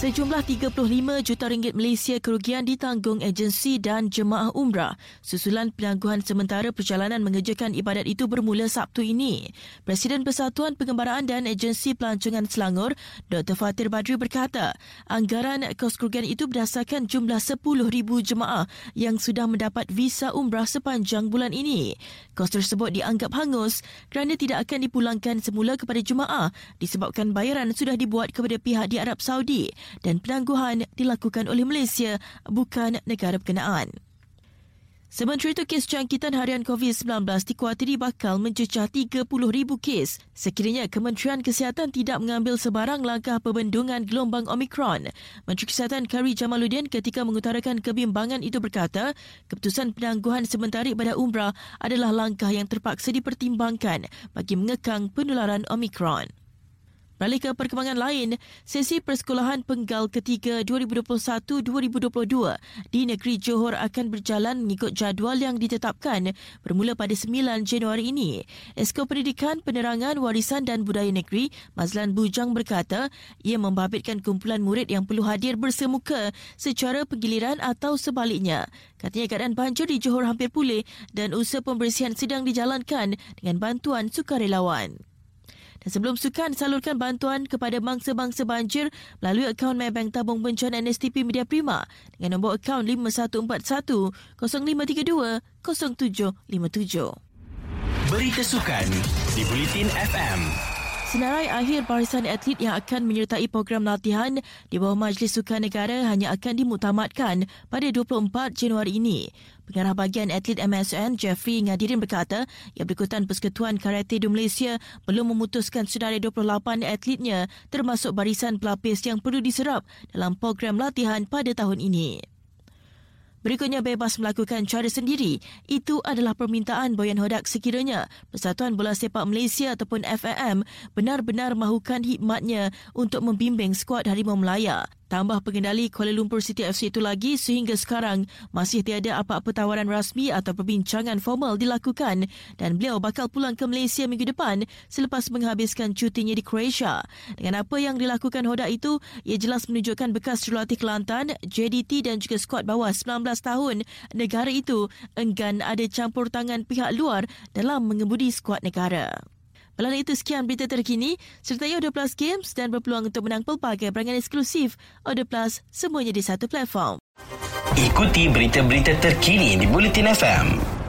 Sejumlah 35 juta ringgit Malaysia kerugian ditanggung agensi dan jemaah umrah susulan penangguhan sementara perjalanan mengerjakan ibadat itu bermula Sabtu ini. Presiden Persatuan Pengembaraan dan Agensi Pelancongan Selangor, Dr. Fatir Badri berkata, anggaran kos kerugian itu berdasarkan jumlah 10,000 jemaah yang sudah mendapat visa umrah sepanjang bulan ini. Kos tersebut dianggap hangus kerana tidak akan dipulangkan semula kepada jemaah disebabkan bayaran sudah dibuat kepada pihak di Arab Saudi dan penangguhan dilakukan oleh Malaysia bukan negara berkenaan. Sementara itu, kes jangkitan harian COVID-19 dikuatiri bakal mencecah 30,000 kes sekiranya Kementerian Kesihatan tidak mengambil sebarang langkah pembendungan gelombang Omicron. Menteri Kesihatan Kari Jamaluddin ketika mengutarakan kebimbangan itu berkata, keputusan penangguhan sementara pada umrah adalah langkah yang terpaksa dipertimbangkan bagi mengekang penularan Omicron. Beralih ke perkembangan lain, sesi persekolahan penggal ketiga 2021-2022 di negeri Johor akan berjalan mengikut jadual yang ditetapkan bermula pada 9 Januari ini. Esko Pendidikan, Penerangan, Warisan dan Budaya Negeri, Mazlan Bujang berkata, ia membabitkan kumpulan murid yang perlu hadir bersemuka secara penggiliran atau sebaliknya. Katanya keadaan banjir di Johor hampir pulih dan usaha pembersihan sedang dijalankan dengan bantuan sukarelawan. Dan sebelum sukan, salurkan bantuan kepada bangsa-bangsa banjir melalui akaun Maybank Tabung Bencana NSTP Media Prima dengan nombor akaun 5141 0532 0757. Berita sukan di Bulletin FM. Senarai akhir barisan atlet yang akan menyertai program latihan di bawah Majlis Sukan Negara hanya akan dimutamatkan pada 24 Januari ini. Pengarah bagian atlet MSN Jeffrey Ngadirin berkata yang berikutan Persekutuan Karate di Malaysia belum memutuskan senarai 28 atletnya termasuk barisan pelapis yang perlu diserap dalam program latihan pada tahun ini. Berikutnya bebas melakukan cara sendiri. Itu adalah permintaan Boyan Hodak sekiranya Persatuan Bola Sepak Malaysia ataupun FAM benar-benar mahukan hikmatnya untuk membimbing skuad Harimau Melaya. Tambah pengendali Kuala Lumpur City FC itu lagi sehingga sekarang masih tiada apa-apa tawaran rasmi atau perbincangan formal dilakukan dan beliau bakal pulang ke Malaysia minggu depan selepas menghabiskan cutinya di Croatia. Dengan apa yang dilakukan Hoda itu, ia jelas menunjukkan bekas jurulatih Kelantan, JDT dan juga skuad bawah 19 tahun negara itu enggan ada campur tangan pihak luar dalam mengemudi skuad negara. Malam itu sekian berita terkini sertai Audio Plus Games dan berpeluang untuk menang pelbagai perangan eksklusif Audio Plus semuanya di satu platform. Ikuti berita-berita terkini di Bulletin FM.